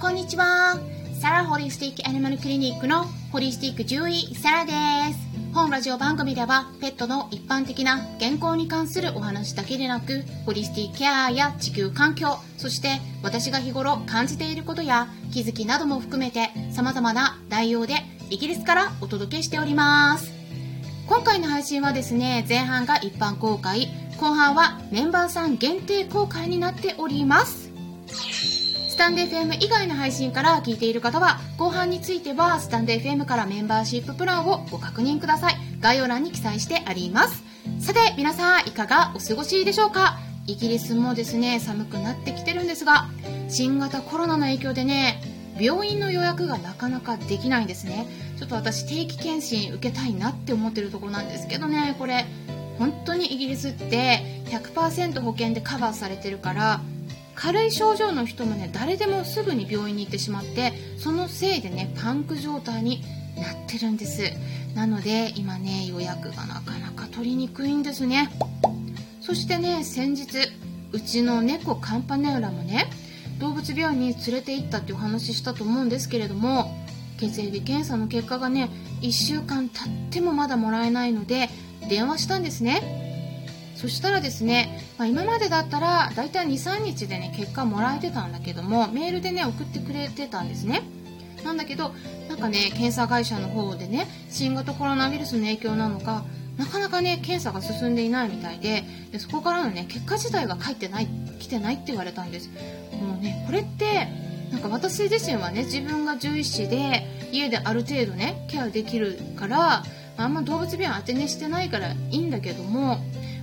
こんにちは。サラホリスティックアニマルクリニックのホリスティック獣医サラです。本ラジオ番組ではペットの一般的な健康に関するお話だけでなく、ホリスティックケアや地球環境、そして私が日頃感じていることや気づきなども含めて様々な内容でイギリスからお届けしております。今回の配信はですね、前半が一般公開、後半はメンバーさん限定公開になっております。スタンデー FM 以外の配信から聞いている方は、後半については、スタンデー FM からメンバーシッププランをご確認ください。概要欄に記載してあります。さて、皆さん、いかがお過ごしでしょうか？イギリスもですね、寒くなってきてるんですが、新型コロナの影響でね、病院の予約がなかなかできないんですね。ちょっと私、定期検診受けたいなって思ってるところなんですけどね、これ、本当にイギリスって100%保険でカバーされてるから軽い症状の人もね誰でもすぐに病院に行ってしまってそのせいでねパンク状態になってるんです。なので今ね予約がなかなか取りにくいんですね。そしてね先日うちの猫カンパネウラもね動物病院に連れて行ったっていう話したと思うんですけれども血液検査の結果がね1週間経ってもまだもらえないので電話したんですね。そしたらですね、まあ、今までだったら大体23日でね結果もらえてたんだけどもメールでね送ってくれてたんですね。なんだけどなんかね検査会社の方でね新型コロナウイルスの影響なのかなかなかね検査が進んでいないみたいででそこからのね結果自体が返ってない来てないって言われたんです。もうねこれってなんか私自身はね自分が獣医師で家である程度ねケアできるからあんま動物病院当てにしてないからいいんだけども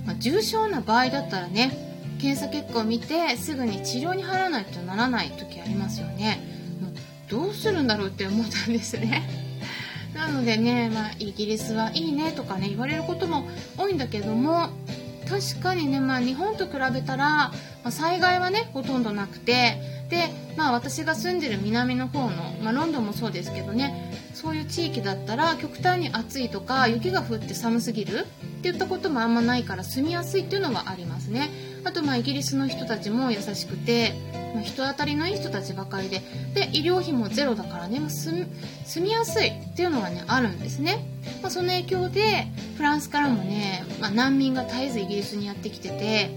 まあ、重症な場合だったらね検査結果を見てすぐに治療に入らないとならない時ありますよね。もうどうするんだろうって思ったんですね。なのでね、まあ、イギリスはいいねとかね言われることも多いんだけども確かにね、まあ、日本と比べたら、まあ、災害はねほとんどなくてで、まあ、私が住んでる南の方の、まあ、ロンドンもそうですけどねそういう地域だったら極端に暑いとか雪が降って寒すぎるって言ったこともあんまないから住みやすいっていうのはありますね。あとまあイギリスの人たちも優しくて、まあ、人当たりのいい人たちばかりでで医療費もゼロだからね、住みやすいっていうのがねあるんですね、まあ、その影響でフランスからもね、まあ、難民が絶えずイギリスにやってきてて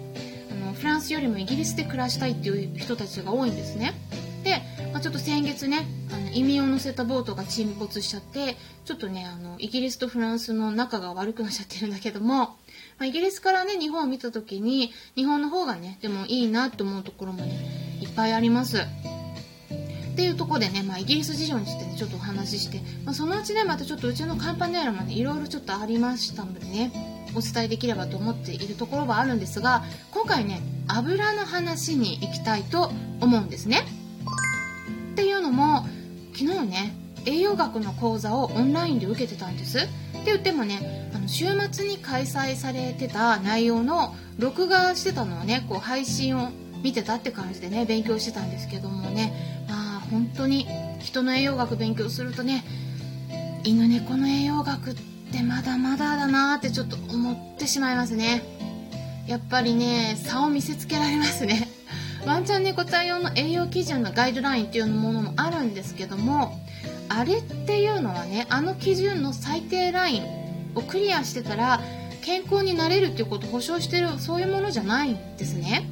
あのフランスよりもイギリスで暮らしたいっていう人たちが多いんですね、まあ、ちょっと先月ねあの移民を乗せたボートが沈没しちゃってちょっとねあのイギリスとフランスの仲が悪くなっちゃってるんだけども、まあ、イギリスからね日本を見た時に日本の方がねでもいいなって思うところもねいっぱいあります。っていうところでね、まあ、イギリス事情についてねちょっとお話しして、まあ、そのうちねまたちょっとうちのカンパネラもねいろいろちょっとありましたのでねお伝えできればと思っているところはあるんですが今回ね油の話に行きたいと思うんですね。昨日ね栄養学の講座をオンラインで受けてたんです。って言ってもねあの週末に開催されてた内容の録画してたのをねこう配信を見てたって感じでね勉強してたんですけどもね。まあ本当に人の栄養学勉強するとね犬猫の栄養学ってまだまだだなってちょっと思ってしまいますね。やっぱりね差を見せつけられますね。ワンちゃん猫ちゃん用の栄養基準のガイドラインっていうものもあるんですけどもあれっていうのはねあの基準の最低ラインをクリアしてたら健康になれるっていうことを保証してるそういうものじゃないんですね。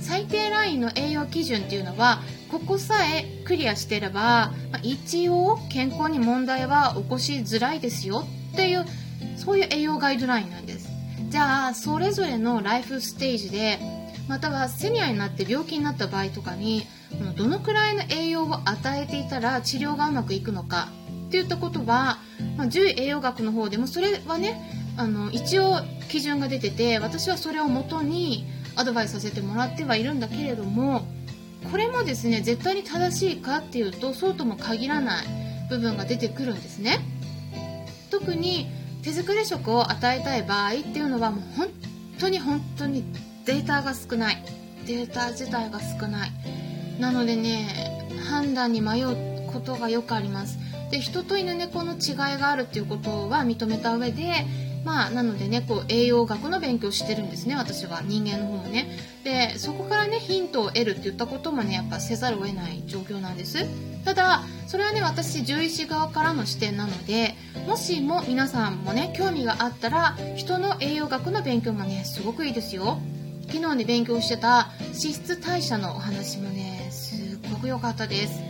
最低ラインの栄養基準っていうのはここさえクリアしてれば、まあ、一応健康に問題は起こしづらいですよっていうそういう栄養ガイドラインなんです。じゃあそれぞれのライフステージでまたはセニアになって病気になった場合とかにどのくらいの栄養を与えていたら治療がうまくいくのかっていったことは、ま、獣医栄養学の方でもそれはねあの一応基準が出てて私はそれをもとにアドバイスさせてもらってはいるんだけれどもこれもですね絶対に正しいかっていうとそうとも限らない部分が出てくるんですね。特に手作り食を与えたい場合っていうのはもう本当に本当にデータが少ない。データ自体が少ない。なのでね判断に迷うことがよくあります。で人と犬猫の違いがあるっていうことは認めた上でまあなのでねこう栄養学の勉強してるんですね私は。人間の方もね。でそこからねヒントを得るって言ったこともねやっぱせざるを得ない状況なんです。ただそれはね私獣医師側からの視点なのでもしも皆さんもね興味があったら人の栄養学の勉強もねすごくいいですよ。昨日ね勉強してた脂質代謝のお話もねすっごく良かったです。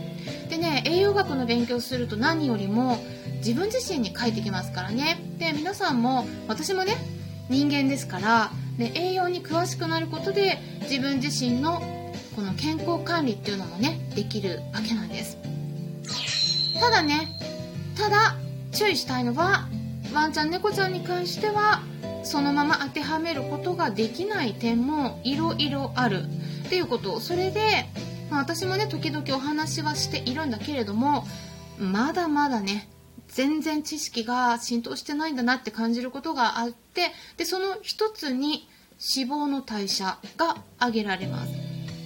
でね栄養学の勉強すると何よりも自分自身に返ってきますからね。で皆さんも私もね人間ですからで栄養に詳しくなることで自分自身のこの健康管理っていうのもねできるわけなんです。ただねただ注意したいのはワンちゃん猫ちゃんに関してはそのまま当てはめることができない点もいろいろある。っていうこと。それで、まあ、私もね時々お話はしているんだけれどもまだまだね全然知識が浸透してないんだなって感じることがあってでその一つに脂肪の代謝が挙げられます。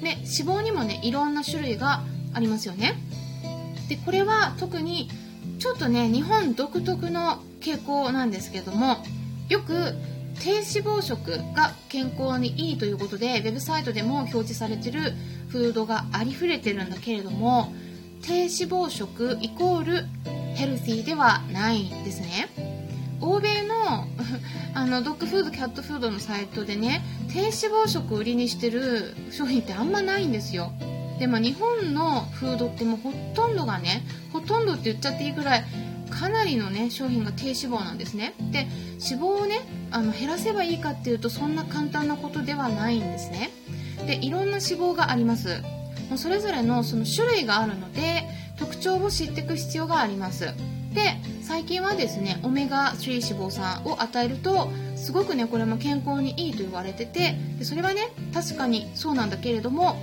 で脂肪にもねいろんな種類がありますよね。でこれは特にちょっとね日本独特の傾向なんですけどもよく低脂肪食が健康にいいということでウェブサイトでも表示されてるフードがありふれてるんだけれども低脂肪食イコールヘルシーではないんですね。欧米の あのドッグフードキャットフードのサイトでね低脂肪食を売りにしてる商品ってあんまないんですよ。でも日本のフードってもうほとんどがねほとんどって言っちゃっていいぐらいかなりのね商品が低脂肪なんですね。で脂肪をねあの減らせばいいかっていうとそんな簡単なことではないんですね。でいろんな脂肪があります。もうそれぞれのその種類があるので特徴を知っていく必要があります。で最近はですねオメガ3脂肪酸を与えるとすごくねこれも健康にいいと言われててでそれはね確かにそうなんだけれども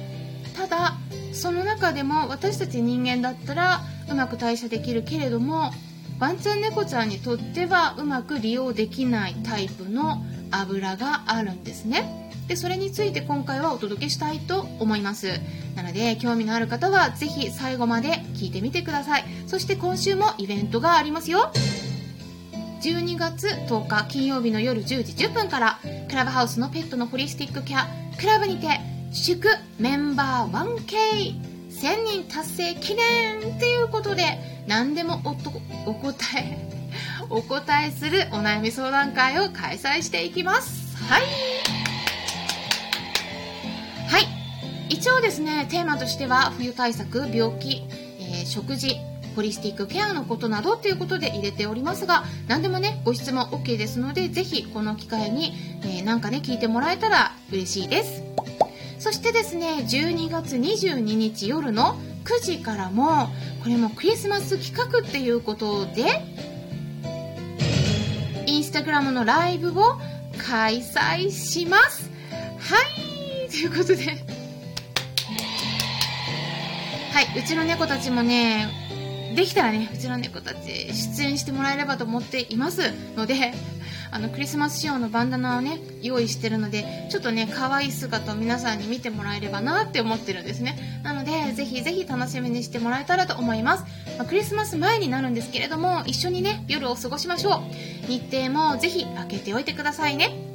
ただその中でも私たち人間だったらうまく代謝できるけれどもワンちゃん猫ちゃんにとってはうまく利用できないタイプの油があるんですね。でそれについて今回はお届けしたいと思います。なので興味のある方はぜひ最後まで聞いてみてください。そして今週もイベントがありますよ。12月10日金曜日の夜10時10分からクラブハウスのペットのホリスティックケアクラブにて祝メンバー 1K 1K1000 人達成記念っていうことで何でもおお答えお答えするお悩み相談会を開催していきます。はい。はい。一応ですねテーマとしては冬対策病気、えー、食事ホリスティックケアのことなどっていうことで入れておりますが何でもねご質問 OK ですのでぜひこの機会に、えー、かね聞いてもらえたら嬉しいですそしてですね12月22日夜の9時からもこれもクリスマス企画っていうことでインスタグラムのライブを開催します。はいということで。はいうちの猫たちもねできたらねうちの猫たち出演してもらえればと思っていますのであのクリスマス仕様のバンダナをね用意してるのでちょっとね可愛い姿を皆さんに見てもらえればなって思ってるんですね。なのでぜひぜひ楽しみにしてもらえたらと思います、まあ、クリスマス前になるんですけれども一緒にね夜を過ごしましょう。日程もぜひ開けておいてくださいね。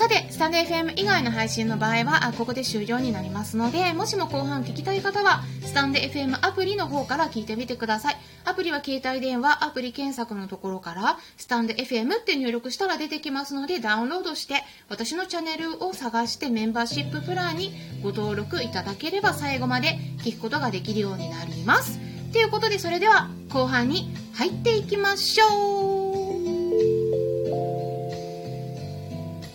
さて、スタンド FM 以外の配信の場合は、ここで終了になりますので、もしも後半聞きたい方は、スタンド FM アプリの方から聞いてみてください。アプリは携帯電話、アプリ検索のところから、スタンド FM って入力したら出てきますので、ダウンロードして、私のチャンネルを探してメンバーシッププランにご登録いただければ最後まで聞くことができるようになります。ということで、それでは後半に入っていきましょう